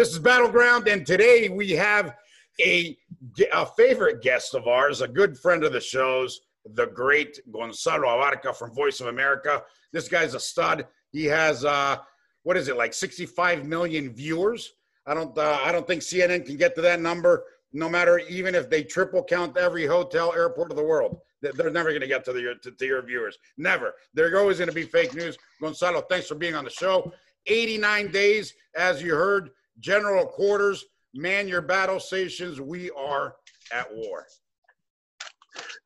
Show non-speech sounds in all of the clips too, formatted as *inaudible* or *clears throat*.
This is Battleground, and today we have a, a favorite guest of ours, a good friend of the show's, the great Gonzalo Abarca from Voice of America. This guy's a stud. He has uh, what is it like 65 million viewers? I don't uh, I don't think CNN can get to that number. No matter even if they triple count every hotel airport of the world, they're never going to get to, the, to, to your viewers. Never. They're always going to be fake news. Gonzalo, thanks for being on the show. 89 days, as you heard, general quarters, man your battle stations. We are at war.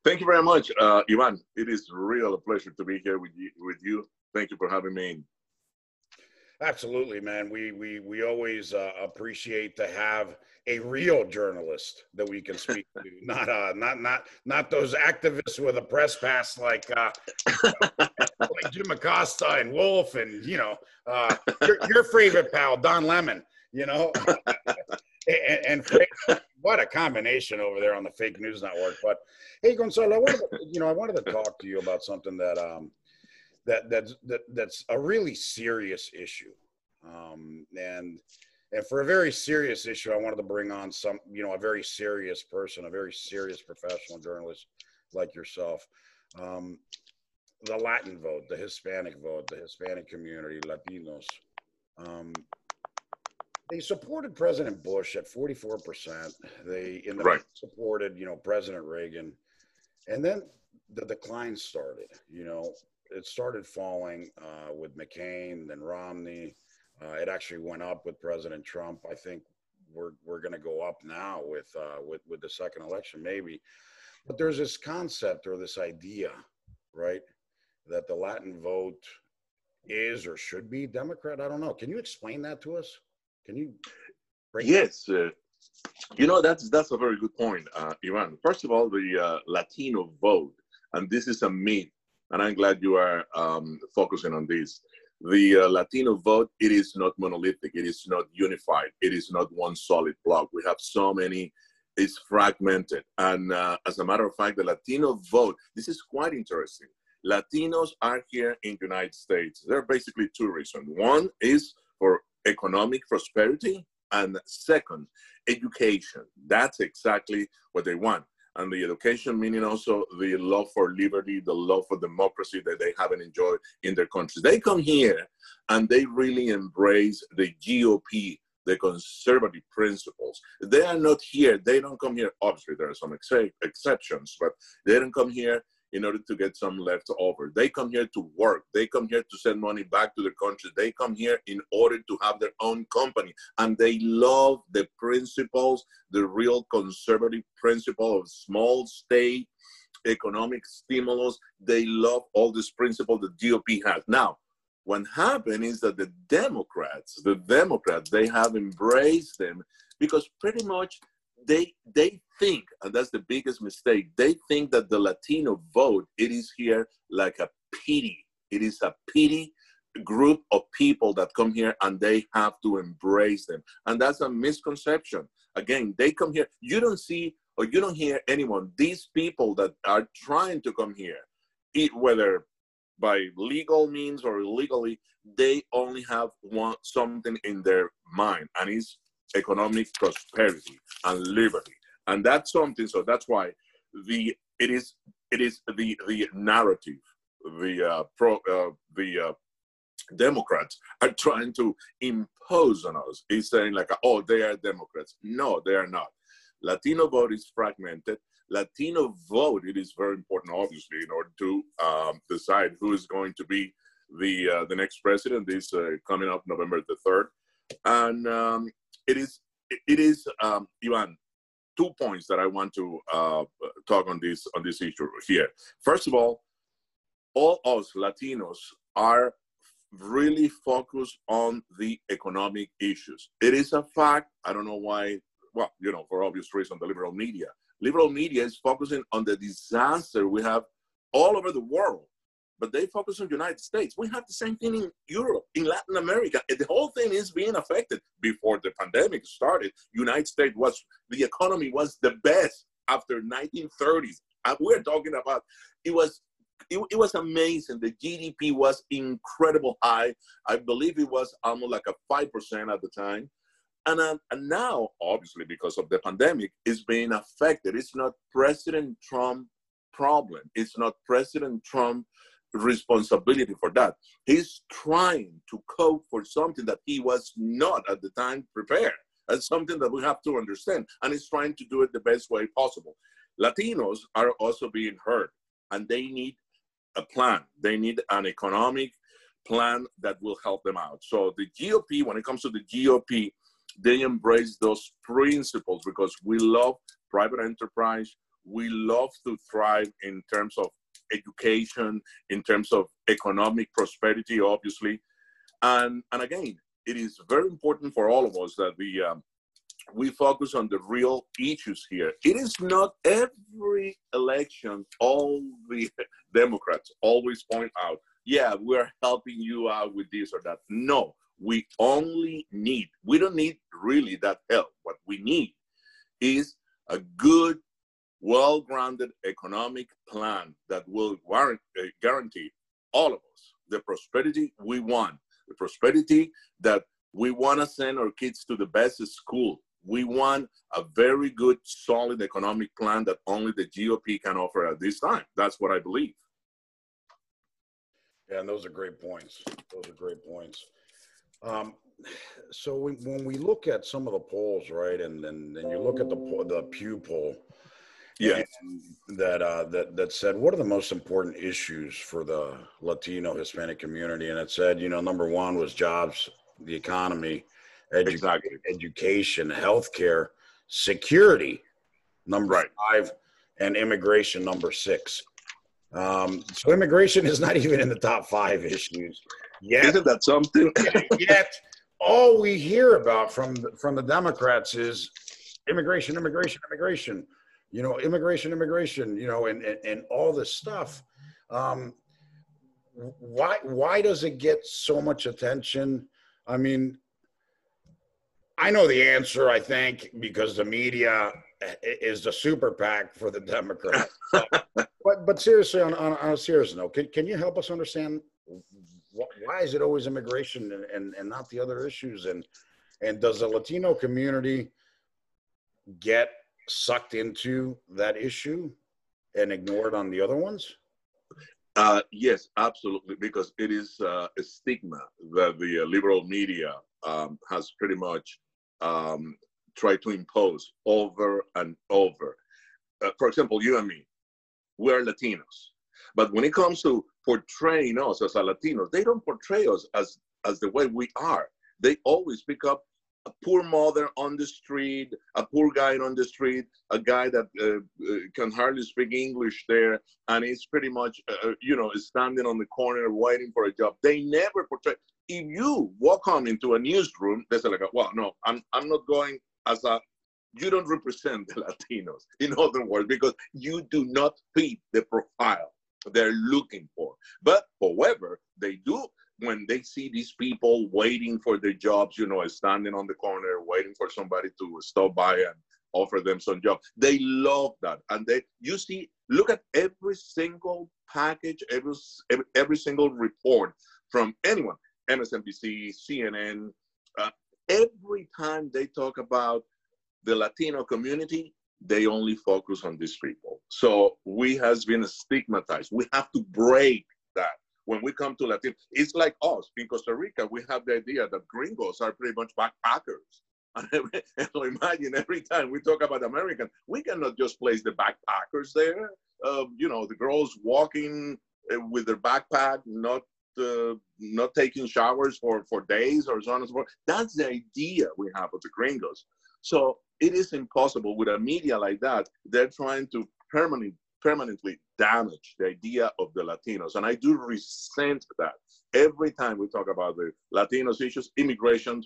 Thank you very much, uh, Ivan. It is real a pleasure to be here with you. With you. Thank you for having me. Absolutely, man. We we we always uh, appreciate to have a real journalist that we can speak to, *laughs* not uh, not not not those activists with a press pass like uh, *laughs* like Jim Acosta and Wolf and you know uh, your, your favorite pal Don Lemon, you know, *laughs* and, and what a combination over there on the fake news network. But hey, Gonzalo, I wanted to, you know I wanted to talk to you about something that um that that's that, that's a really serious issue, um, and and for a very serious issue, I wanted to bring on some, you know, a very serious person, a very serious professional journalist like yourself. Um, the Latin vote, the Hispanic vote, the Hispanic community, Latinos. Um, they supported President Bush at 44%. They in the right. supported, you know, President Reagan. And then the decline started, you know, it started falling uh, with McCain, then Romney, uh, it actually went up with President Trump. I think we're we're going to go up now with uh, with with the second election, maybe. But there's this concept or this idea, right, that the Latin vote is or should be Democrat. I don't know. Can you explain that to us? Can you? yes. Uh, you know that's that's a very good point, uh, Ivan. First of all, the uh, Latino vote, and this is a myth, and I'm glad you are um, focusing on this the uh, Latino vote, it is not monolithic, it is not unified, it is not one solid block. We have so many, it's fragmented. And uh, as a matter of fact, the Latino vote, this is quite interesting. Latinos are here in the United States. There are basically two reasons. One is for economic prosperity, and second, education. That's exactly what they want and the education meaning also the love for liberty, the love for democracy that they haven't enjoyed in their countries. They come here and they really embrace the GOP, the conservative principles. They are not here. They don't come here. Obviously, there are some ex- exceptions, but they don't come here in order to get some left over. They come here to work. They come here to send money back to their country. They come here in order to have their own company. And they love the principles, the real conservative principle of small state, economic stimulus. They love all these principles the GOP has. Now, what happened is that the Democrats, the Democrats, they have embraced them because pretty much they they think, and that's the biggest mistake, they think that the Latino vote, it is here like a pity. It is a pity group of people that come here and they have to embrace them. And that's a misconception. Again, they come here, you don't see or you don't hear anyone, these people that are trying to come here, it, whether by legal means or illegally, they only have one something in their mind, and it's economic prosperity and liberty. And that's something so that's why the it is it is the the narrative the uh, pro uh, the uh, democrats are trying to impose on us. Is saying like oh they are democrats. No they are not. Latino vote is fragmented. Latino vote it is very important obviously in order to um, decide who is going to be the uh, the next president is uh, coming up november the 3rd and um, it is it is um, Ivan, two points that I want to uh, talk on this on this issue here. First of all, all us Latinos are really focused on the economic issues. It is a fact. I don't know why. Well, you know, for obvious reason, the liberal media. Liberal media is focusing on the disaster we have all over the world but they focus on the United States. We have the same thing in Europe, in Latin America. The whole thing is being affected. Before the pandemic started, United States was the economy was the best after 1930s. And we're talking about it was it, it was amazing. The GDP was incredible high. I believe it was almost like a five percent at the time. And, uh, and now, obviously, because of the pandemic, is being affected. It's not President Trump problem. It's not President Trump responsibility for that. He's trying to cope for something that he was not at the time prepared. That's something that we have to understand. And he's trying to do it the best way possible. Latinos are also being hurt and they need a plan. They need an economic plan that will help them out. So the GOP, when it comes to the GOP, they embrace those principles because we love private enterprise. We love to thrive in terms of education, in terms of economic prosperity, obviously. And, and again, it is very important for all of us that we um, we focus on the real issues here. It is not every election all the *laughs* Democrats always point out, yeah, we're helping you out with this or that. No, we only need, we don't need really that help. What we need is a good, well grounded economic plan that will warrant, uh, guarantee all of us the prosperity we want, the prosperity that we want to send our kids to the best school. We want a very good, solid economic plan that only the GOP can offer at this time. That's what I believe. Yeah, and those are great points. Those are great points. Um, so when, when we look at some of the polls, right, and then you look at the the Pew poll, yeah, that uh, that that said what are the most important issues for the Latino Hispanic community, and it said you know number one was jobs, the economy, edu- exactly. education, healthcare, security, number Right. five, and immigration, number six. Um, so immigration is not even in the top five issues yet. Isn't that something? *laughs* yet all we hear about from the, from the Democrats is immigration, immigration, immigration. You know, immigration, immigration. You know, and and, and all this stuff. Um, why why does it get so much attention? I mean, I know the answer. I think because the media is the super PAC for the Democrats. *laughs* but but seriously, on, on, on a serious note, can, can you help us understand wh- why is it always immigration and, and, and not the other issues? And and does the Latino community get sucked into that issue and ignored on the other ones? Uh, yes, absolutely, because it is uh, a stigma that the uh, liberal media um, has pretty much um, tried to impose over and over. Uh, for example, you and me, we're Latinos, but when it comes to portraying us as a Latinos, they don't portray us as as the way we are. They always pick up a poor mother on the street, a poor guy on the street, a guy that uh, uh, can hardly speak English there, and is pretty much, uh, you know, standing on the corner waiting for a job. They never portray. If you walk on into a newsroom, they say like, "Well, no, I'm I'm not going as a." You don't represent the *laughs* Latinos, in other words, because you do not fit the profile they're looking for. But however, they do when they see these people waiting for their jobs, you know, standing on the corner, waiting for somebody to stop by and offer them some job. They love that. And they, you see, look at every single package, every, every, every single report from anyone, MSNBC, CNN, uh, every time they talk about the Latino community, they only focus on these people. So we has been stigmatized. We have to break that when we come to Latin, it's like us in Costa Rica. We have the idea that gringos are pretty much backpackers. *laughs* And, so imagine every time we talk about American, we cannot just place the backpackers there. Uh, you know, the girls walking uh, with their backpack, not uh, not taking showers for for days or so on and so forth. That's the idea we have of the gringos. So it is impossible with a media like that. They're trying to permanently permanently damage the idea of the Latinos. And I do resent that. Every time we talk about the Latinos issues, immigration,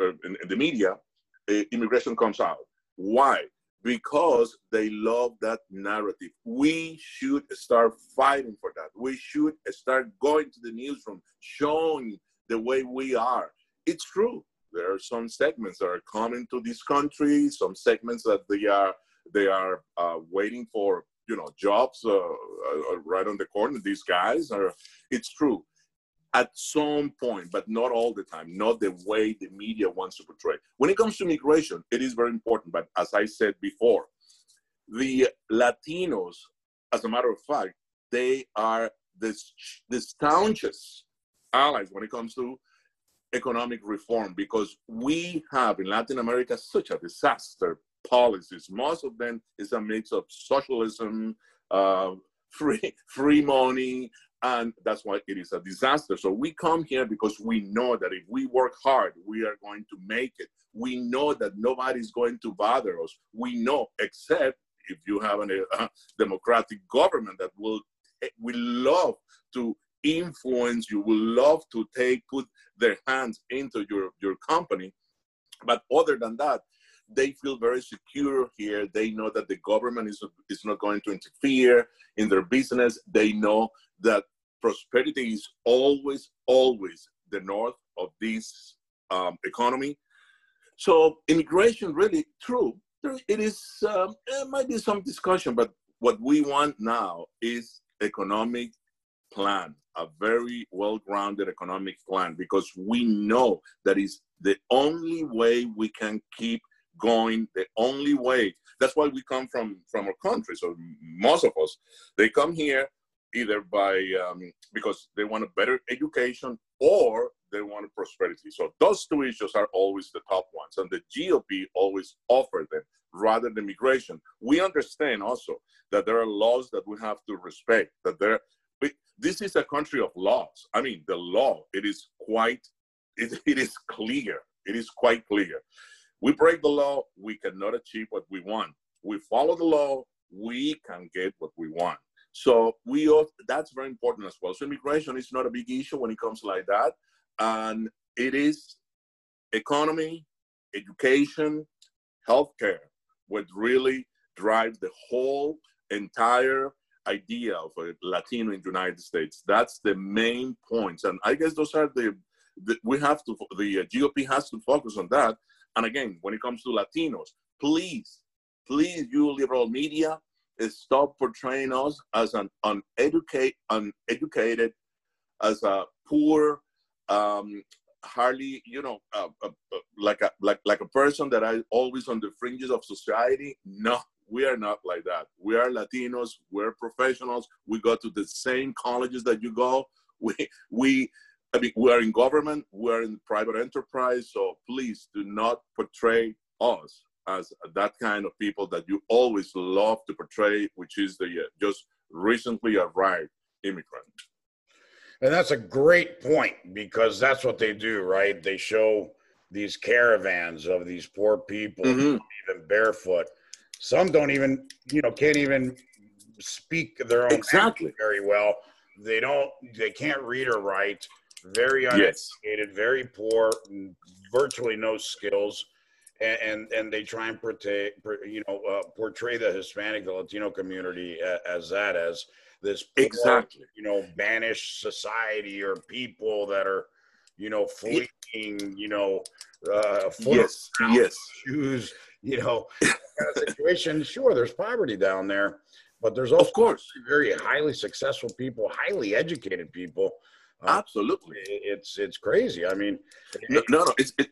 uh, in, in the media, uh, immigration comes out. Why? Because they love that narrative. We should start fighting for that. We should start going to the newsroom, showing the way we are. It's true. There are some segments that are coming to this country, some segments that they are they are uh, waiting for you know jobs uh, uh, right on the corner these guys are it's true at some point, but not all the time, not the way the media wants to portray. When it comes to migration, it is very important. But as I said before, the Latinos, as a matter of fact, they are the staunchest allies when it comes to economic reform because we have in Latin America such a disaster policies. Most of them is a mix of socialism, uh, *laughs* free free money, and that's why it is a disaster. So we come here because we know that if we work hard, we are going to make it. We know that nobody's going to bother us. We know, except if you have a *laughs* uh, democratic government that will will love to influence you, will love to take put their hands into your your company. But other than that, they feel very secure here. They know that the government is, is not going to interfere in their business. They know that prosperity is always, always the north of this um, economy. So immigration really true. It is um, it might be some discussion, but what we want now is economic plan, a very well-grounded economic plan, because we know that is the only way we can keep going the only way. That's why we come from from our country. So most of us, they come here either by um, because they want a better education or they want prosperity. So those two issues are always the top ones, and the GOP always offer them rather than migration. We understand also that there are laws that we have to respect. That there, this is a country of laws. I mean, the law it is quite, it, it is clear. It is quite clear. We break the law, we cannot achieve what we want. We follow the law, we can get what we want. So we all, that's very important as well. So immigration is not a big issue when it comes like that, and it is economy, education, healthcare, what really drives the whole entire idea of a Latino in the United States. That's the main points, and I guess those are the, the we have to the GOP has to focus on that and again, when it comes to Latinos, please, please, you liberal media, stop portraying us as an uneducated, uneducated, as a poor, um, hardly, you know, uh, uh, uh, like a like like a person that I always on the fringes of society. No, we are not like that. We are Latinos. We're professionals. We go to the same colleges that you go. *laughs* We we I mean, we are in government, we are in private enterprise, so please do not portray us as that kind of people that you always love to portray, which is the uh, just recently arrived immigrant. And that's a great point because that's what they do, right? They show these caravans of these poor people, mm-hmm. even barefoot. Some don't even, you know, can't even speak their own exactly very well. They don't, they can't read or write very uneducated, yes. very poor, virtually no skills, and and, and they try and portray, you know, uh, portray the Hispanic, the Latino community as that as this poor, exactly, you know, banished society or people that are, you know, fleeing, you know, uh, yes, yes, shoes, you know, kind of situation. Sure, there's poverty down there, but there's also of course very highly successful people, highly educated people uh, Absolutely, it's it's crazy. I mean, no, no, no it's it,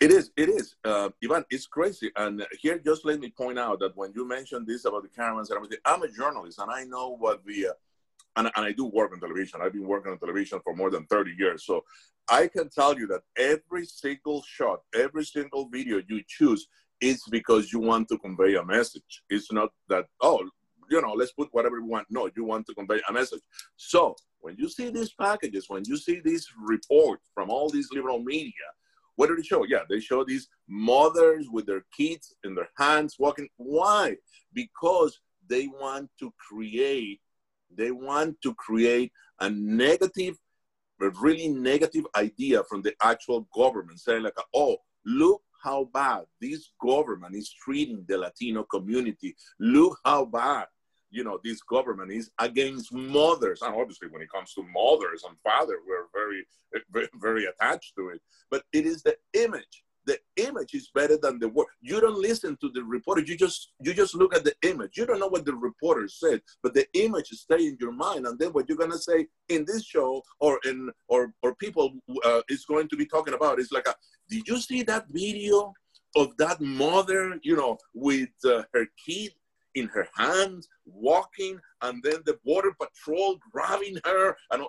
it is it is uh, Ivan. It's crazy. And here, just let me point out that when you mentioned this about the caravans and everything, I'm a journalist and I know what the uh, and, and I do work on television. I've been working on television for more than 30 years. So I can tell you that every single shot, every single video you choose is because you want to convey a message. It's not that, oh, you know, let's put whatever we want. No, you want to convey a message. So when you see these packages, when you see these reports from all these liberal media, what do they show? Yeah, they show these mothers with their kids in their hands walking. Why? Because they want to create, they want to create a negative, a really negative idea from the actual government, saying like, oh, look how bad this government is treating the Latino community. Look how bad you know this government is against mothers and obviously when it comes to mothers and fathers we're very very, attached to it but it is the image the image is better than the word. You don't listen to the reporter. You just you just look at the image. You don't know what the reporter said, but the image stay in your mind. And then what you're gonna say in this show or in or or people uh, is going to be talking about is like, a, did you see that video of that mother, you know, with uh, her kid in her hands, walking, and then the border patrol grabbing her, and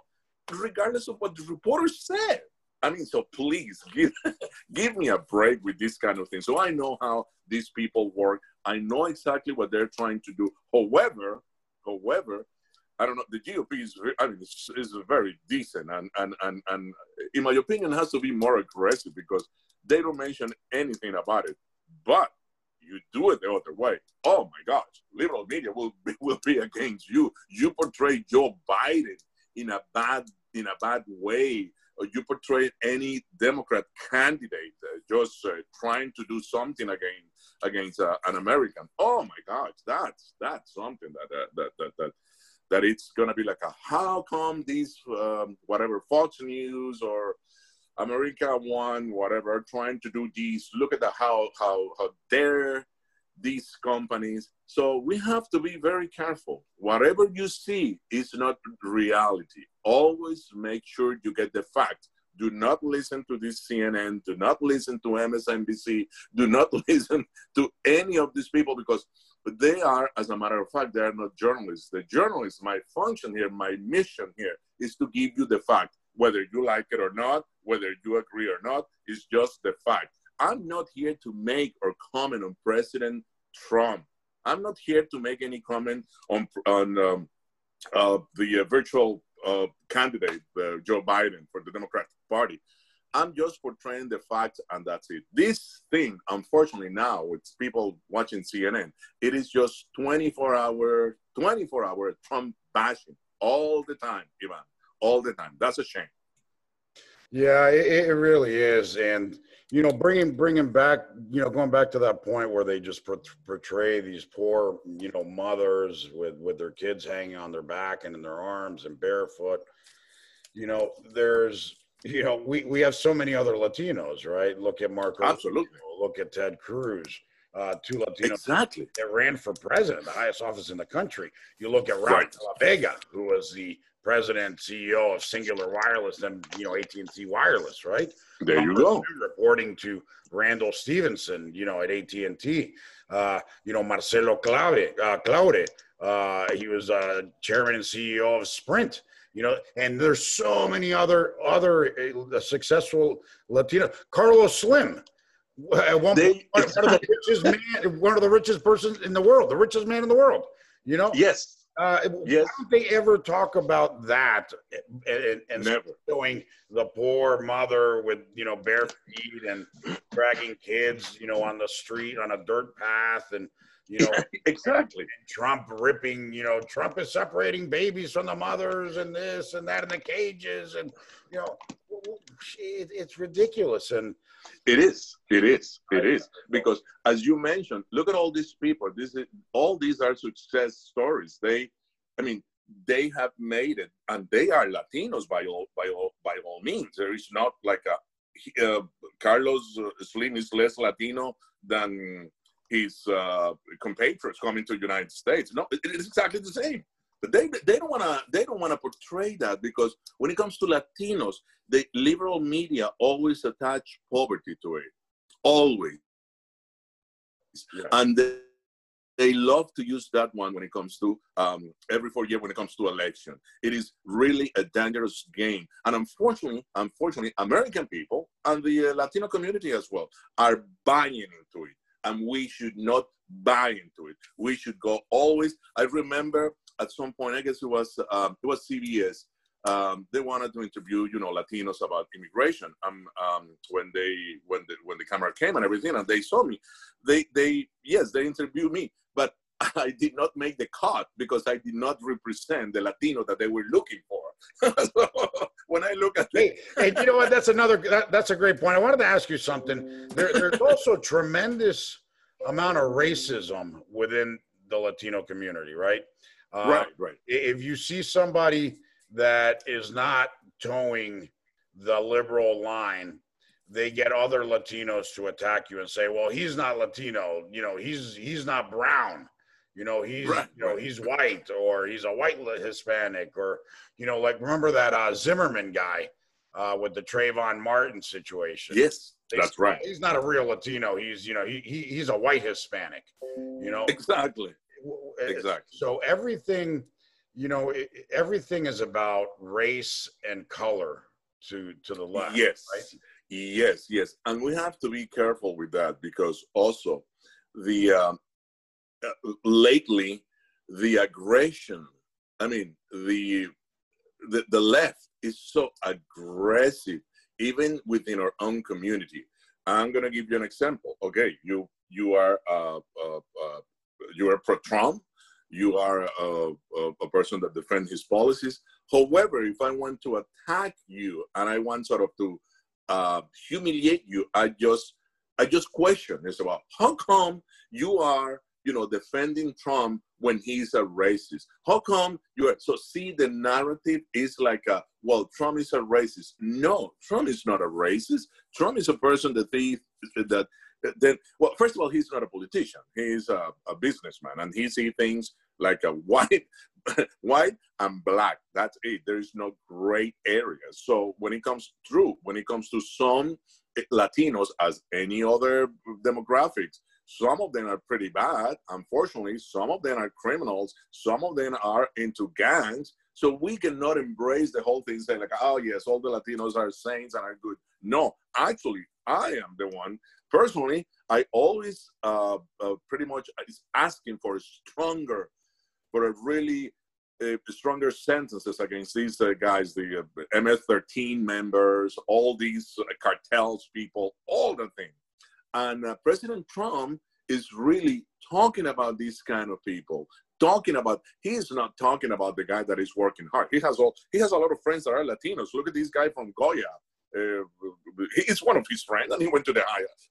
regardless of what the reporter said. I mean, so please *laughs* give give me a break with this kind of thing. So I know how these people work. I know exactly what they're trying to do. However, however, I don't know. The GOP is, I mean, is, very decent, and and and and in my opinion, has to be more aggressive because they don't mention anything about it. But you do it the other way. Oh my gosh, liberal media will be, *laughs* will be against you. You portray Joe Biden in a bad in a bad way you portray any Democrat candidate uh, just uh, trying to do something against against uh, an American. Oh my God, that's that's something that uh, that that that that it's gonna be like a how come these um, whatever Fox News or America One whatever trying to do these? Look at the how how how dare these companies. So we have to be very careful. Whatever you see is not reality. Always make sure you get the facts. Do not listen to this CNN. Do not listen to MSNBC. Do not *laughs* listen to any of these people because they are, as a matter of fact, they are not journalists. The journalists, my function here, my mission here is to give you the fact. Whether you like it or not, whether you agree or not, is just the fact. I'm not here to make or comment on President Trump. I'm not here to make any comment on on um, uh, the uh, virtual uh, candidate, uh, Joe Biden, for the Democratic Party. I'm just portraying the facts, and that's it. This thing, unfortunately, now with people watching CNN, it is just 24 hour, 24 hour Trump bashing all the time, Ivan, all the time. That's a shame. Yeah, it, it really is, and you know, bringing bringing back, you know, going back to that point where they just portray these poor, you know, mothers with with their kids hanging on their back and in their arms and barefoot. You know, there's, you know, we we have so many other Latinos, right? Look at Marco. Absolutely. Look at Ted Cruz. Uh, two Latinos exactly. that ran for president, the highest office in the country. You look at Raul right. La Vega, who was the president CEO of Cingular Wireless, then you know AT and T Wireless, right? There you go. Reporting to Randall Stephenson, you know, at AT and T. Uh, you know, Marcelo Claure, uh, Claure. Uh, he was uh, chairman and CEO of Sprint. You know, and there's so many other other uh, successful Latino. Carlos Slim. At one they, point, one of the richest man, one of the richest persons in the world, the richest man in the world. You know. Yes uh, yes. Why they ever talk about that and, and showing the poor mother with you know bare feet and dragging kids you know on the street on a dirt path and you know *laughs* exactly. Trump ripping you know Trump is separating babies from the mothers and this and that in the cages and you know it's ridiculous and it is it is it is. Because as you mentioned look at all these people. This is all these are success stories. They i mean they have made it and they are latinos by all by all by all means. There is not like a uh, carlos slim is less latino than his uh, compatriots coming to the united states. No it is exactly the same. But they they don't want to they don't want to portray that because when it comes to Latinos, the liberal media always attach poverty to it, always, yeah. and they, they love to use that one when it comes to um, every four years when it comes to election. It is really a dangerous game, and unfortunately, unfortunately, American people and the uh, Latino community as well are buying into it, and we should not buy into it. We should go always. I remember at some point, I guess it was um, it was CBS. Um, they wanted to interview, you know, Latinos about immigration. Um, um, when they when the when the camera came and everything, and they saw me, they they yes, they interviewed me, but *laughs* I did not make the cut because I did not represent the Latino that they were looking for. So *laughs* when I look at hey, hey, you know what? That's another that, that's a great point. I wanted to ask you something. There, there's also tremendous amount of racism within the Latino community, right? Uh, right, right. If you see somebody that is not toeing the liberal line, they get other Latinos to attack you and say, "Well, he's not Latino. You know, he's he's not brown. You know, he's right, you know he's white or he's a white Hispanic or you know, like remember that uh, Zimmerman guy uh, with the Trayvon Martin situation? Yes, that's right. He's not a real Latino. He's you know he, he he's a white Hispanic. You know exactly. Exactly. So everything, you know, everything is about race and color to to the left. Yes. Right? Yes, yes, and we have to be careful with that because also the um, uh, lately the aggression. I mean the, the the left is so aggressive even within our own community. I'm gonna give you an example. Okay, you you are uh, uh, uh you are pro Trump. You are a, a, a person that defends his policies. However, if I want to attack you and I want sort of to uh, humiliate you. I just I just question. It's about how come you are you know defending Trump when he's a racist? How come you are so see the narrative is like a well Trump is a racist. No, Trump is not a racist. Trump is a person that thinks that then well first of all he's not a politician he's a, a businessman and he sees things like a *laughs* white white and black that's it there is no gray area so when it comes through when it comes to some latinos as any other demographics some of them are pretty bad unfortunately. Some of them are criminals. Some of them are into gangs. So we cannot embrace the whole thing say like oh yes all the latinos are saints and are good. No actually i am the one. Personally i always uh, uh, pretty much is asking for a stronger for a really uh, stronger sentences against these uh, guys, the uh, MS-13 members, all these uh, cartels people, all the things. And uh, President Trump is really talking about these kind of people. Talking about, he's not talking about the guy that is working hard. He has all, he has a lot of friends that are Latinos. Look at this guy from Goya. Uh, he's one of his friends, and he went to the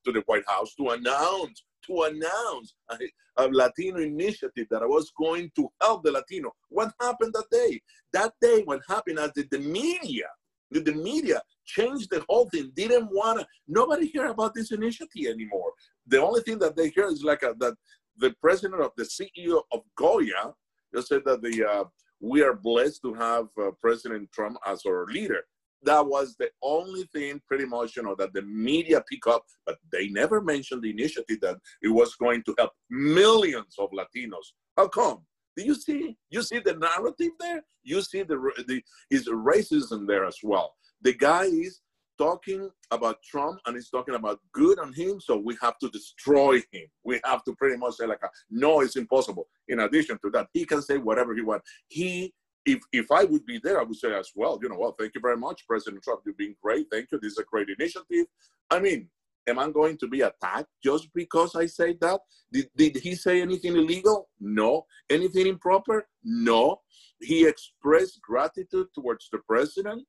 to the White House to announce to announce a, a, Latino initiative that I was going to help the Latino. What happened that day? That day, what happened is that the media, the, the media changed the whole thing. Didn't want to. Nobody hear about this initiative anymore. The only thing that they hear is like a, that the president of the CEO of Goya just said that the uh, we are blessed to have uh, President Trump as our leader that was the only thing pretty much you know that the media pick up but they never mentioned the initiative that it was going to help millions of latinos how come do you see you see the narrative there you see the the is racism there as well the guy is talking about trump and he's talking about good on him so we have to destroy him we have to pretty much say like a, no it's impossible in addition to that he can say whatever he wants he if if I would be there, I would say as well, you know, well, thank you very much, President Trump. You've been great. Thank you. This is a great initiative. I mean, am I going to be attacked just because I say that? Did, did he say anything illegal? No. Anything improper? No. He expressed gratitude towards the president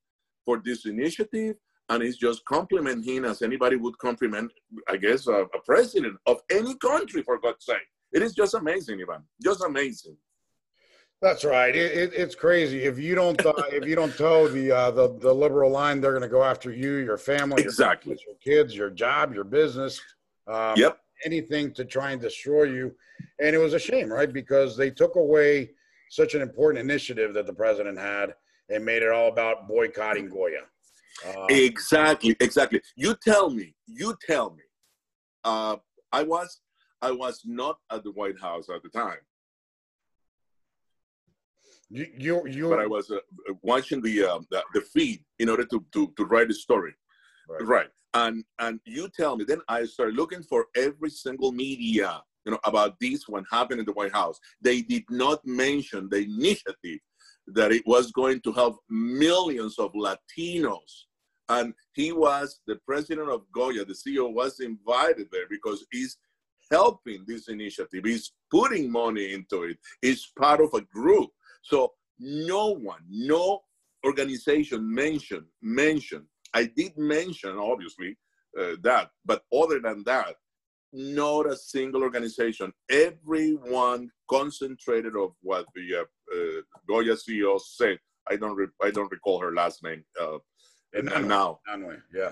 for this initiative, and he's just complimenting as anybody would compliment, I guess, a, a president of any country, for God's sake. It is just amazing, Ivan. Just amazing. That's right. It, it, it's crazy. If you don't uh, if you don't toe the uh, the the liberal line, they're going to go after you, your family, exactly, your, kids, your job, your business. Um, yep. Anything to try and destroy you, and it was a shame, right? Because they took away such an important initiative that the president had and made it all about boycotting Goya. Uh, exactly, exactly. You tell me. You tell me. Uh, I was I was not at the White House at the time. You, you, you but I was uh, watching the, uh, the, the feed in order to to, to write the story, right. right? And and you tell me. Then I started looking for every single media, you know, about this one happened in the White House. They did not mention the initiative that it was going to help millions of Latinos. And he was the president of Goya. The CEO was invited there because he's helping this initiative. He's putting money into it. He's part of a group so no one, no organization mentioned mentioned. I did mention obviously uh, that, but other than that, not a single organization. Everyone concentrated of what the uh, uh, Goya CEO said. I don't re- I don't recall her last name. Uh, and, and now, Anyway, yeah.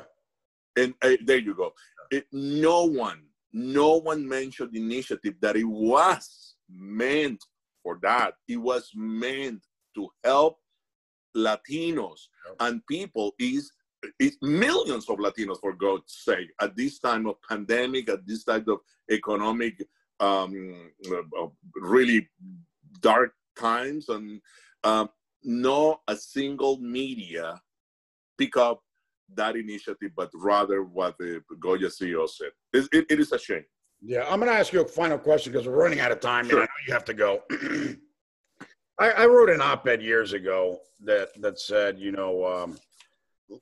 And uh, there you go. It, no one, no one mentioned the initiative that it was meant for that. It was meant to help Latinos and people is it's millions of Latinos, for God's sake, at this time of pandemic, at this type of economic, um, uh, really dark times, and um, not a single media pick up that initiative, but rather what the Goya CEO said. It, it, it is a shame. Yeah, I'm going to ask you a final question because we're running out of time, sure. and I know you have to go. *clears throat* I, I, wrote an op-ed years ago that that said, you know, um,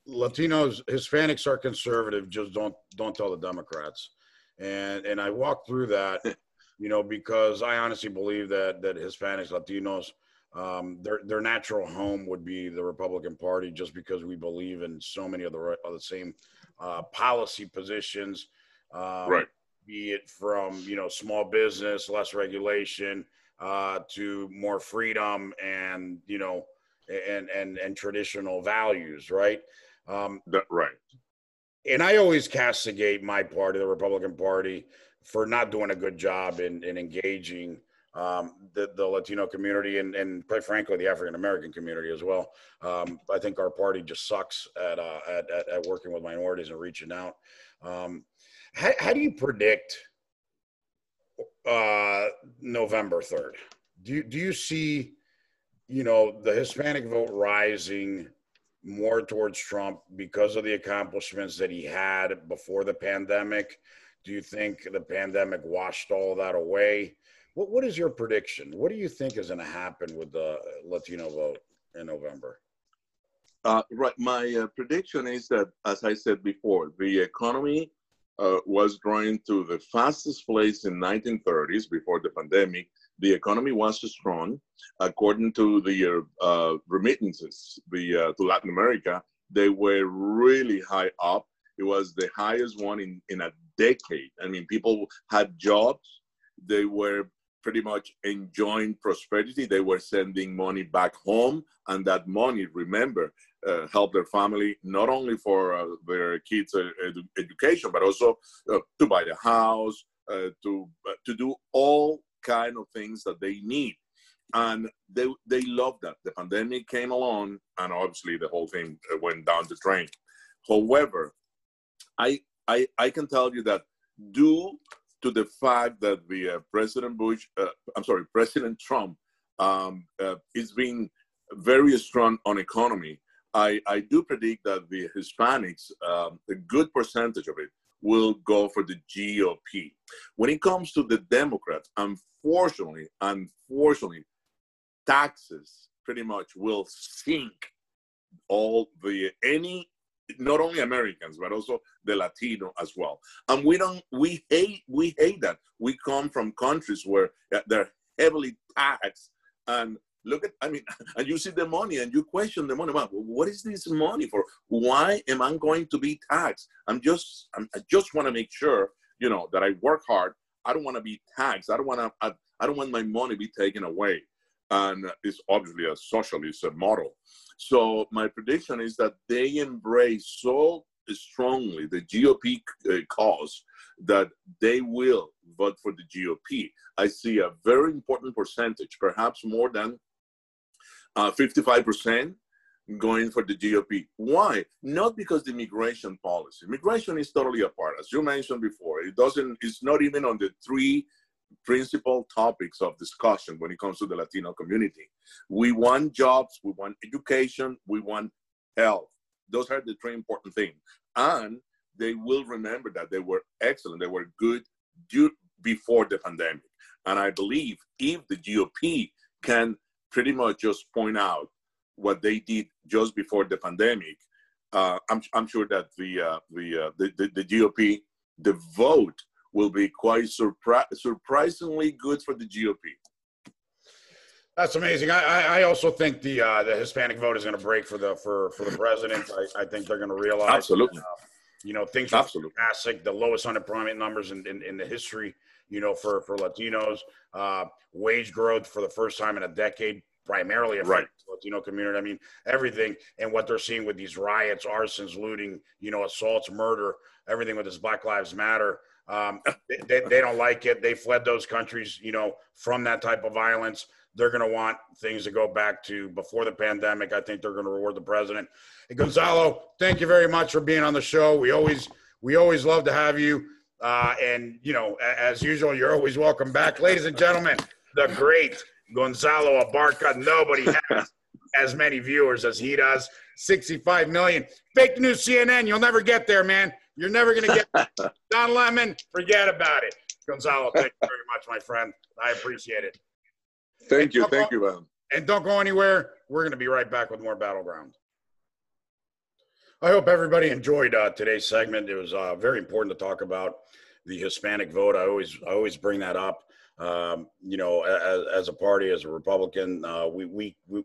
Latinos, Hispanics are conservative. Just don't don't tell the Democrats. And and I walked through that, *laughs* you know, because I honestly believe that that Hispanics, Latinos, um, their their natural home would be the Republican Party, just because we believe in so many of the of the same uh, policy positions. Um, right. Be it from you know small business, less regulation, uh, to more freedom, and you know and and and traditional values, right? Um, that, right. And I always castigate my party, the Republican Party, for not doing a good job in, in engaging um, the, the Latino community and, and quite frankly, the African American community as well. Um, I think our party just sucks at, uh, at, at, at, working with minorities and reaching out. Um, how, how do you predict uh, November 3rd? Do you, do you see you know, the Hispanic vote rising more towards Trump because of the accomplishments that he had before the pandemic? Do you think the pandemic washed all that away? What, what is your prediction? What do you think is going to happen with the Latino vote in November? Uh, right. My uh, prediction is that, as I said before, the economy uh, was growing to the fastest place in 1930s before the pandemic the economy was strong. According to the uh, remittances the, uh, to Latin America, they were really high up. It was the highest one in, in a decade. I mean, people had jobs. They were pretty much enjoying prosperity. They were sending money back home, and that money, remember, uh, helped their family not only for uh, their kids' uh, edu- education, but also uh, to buy the house, uh, to uh, to do all kind of things that they need. And they, they love that. The pandemic came along, and obviously the whole thing went down the drain. However, I, I, I can tell you that due to the fact that the uh, President Bush, uh, I'm sorry, President Trump um, uh, is being very strong on economy, I, I do predict that the Hispanics, um, a good percentage of it, will go for the GOP. When it comes to the Democrats, unfortunately, unfortunately, taxes pretty much will sink all the any not only Americans but also the Latino as well. And we don't we hate we hate that. We come from countries where uh, they're heavily taxed. And look at i mean *laughs* and you see the money and you question the money. Well, what is this money for? Why am i going to be taxed? I'm just I'm, i just want to make sure you know that i work hard. I don't want to be taxed. I don't want to I, I, don't want my money be taken away and it's obviously a socialist model so my prediction is that they embrace so strongly the gop uh, cause that they will vote for the GOP. I see a very important percentage, perhaps more than uh, 55% going for the GOP. Why? Not because the immigration policy. Immigration is totally apart. As you mentioned before, it doesn't, it's not even on the three principal topics of discussion when it comes to the Latino community. We want jobs, we want education, we want health. Those are the three important things. And they will remember that they were excellent, they were good due, before the pandemic. And I believe if the GOP can pretty much just point out what they did just before the pandemic, uh, I'm, I'm sure that the, uh, the, uh, the, the, the, GOP, the vote will be quite surpri- surprisingly good for the GOP. That's amazing. I, I also think the uh, the Hispanic vote is going to break for the for, for the president. I, I think they're going to realize absolutely. That, uh, you know, things are absolutely fantastic. The lowest unemployment numbers in, in, in the history. You know, for for Latinos, uh, wage growth for the first time in a decade primarily affecting right. the Latino community. I mean, everything and what they're seeing with these riots, arsons, looting, you know, assaults, murder, everything with this Black Lives Matter. Um, they, they don't like it. They fled those countries, you know, from that type of violence. They're going to want things to go back to before the pandemic. I think they're going to reward the president. Gonzalo, thank you very much for being on the show. We always we always love to have you. Uh, and you know, as usual, you're always welcome back, ladies and gentlemen. The great Gonzalo Abarca. Nobody has as many viewers as he does. 65 million. Fake news CNN. You'll never get there, man. You're never going to get *laughs* Don Lemon. Forget about it. Gonzalo, thank you very much, my friend. I appreciate it. Thank you. Thank go, you, man. And don't go anywhere. We're going to be right back with more Battleground. I hope everybody enjoyed uh, today's segment. It was uh, very important to talk about the Hispanic vote. I always, I always bring that up. Um, you know, as, as, a party, as a Republican, uh, we, we, we,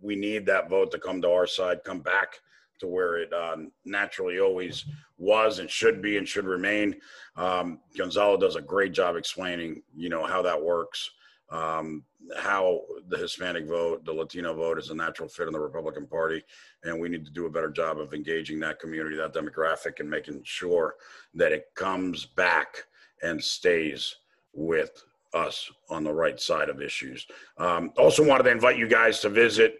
we need that vote to come to our side, come back to where it uh, naturally always was and should be and should remain. Um, Gonzalo does a great job explaining, you know, how that works, um, how the Hispanic vote, the Latino vote is a natural fit in the Republican Party. And we need to do a better job of engaging that community, that demographic, and making sure that it comes back and stays with us on the right side of issues. Um, also, wanted to invite you guys to visit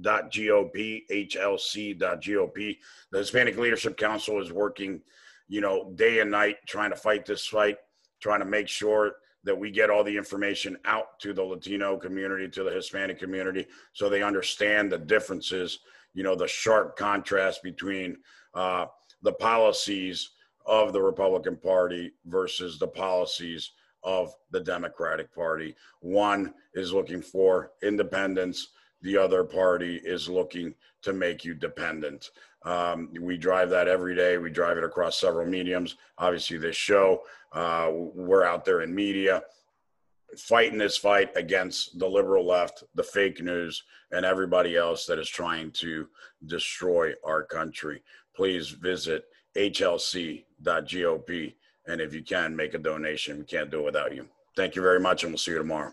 hlc.gop, hlc.gop. The Hispanic Leadership Council is working, you know, day and night trying to fight this fight, trying to make sure that we get all the information out to the Latino community, to the Hispanic community, so they understand the differences, you know, the sharp contrast between uh, the policies of the Republican Party versus the policies of the Democratic Party. One is looking for independence, the other party is looking to make you dependent. Um, we drive that every day. We drive it across several mediums. Obviously, this show, uh, we're out there in media fighting this fight against the liberal left, the fake news, and everybody else that is trying to destroy our country. Please visit hlc.gop. And if you can, make a donation. We can't do it without you. Thank you very much, and we'll see you tomorrow.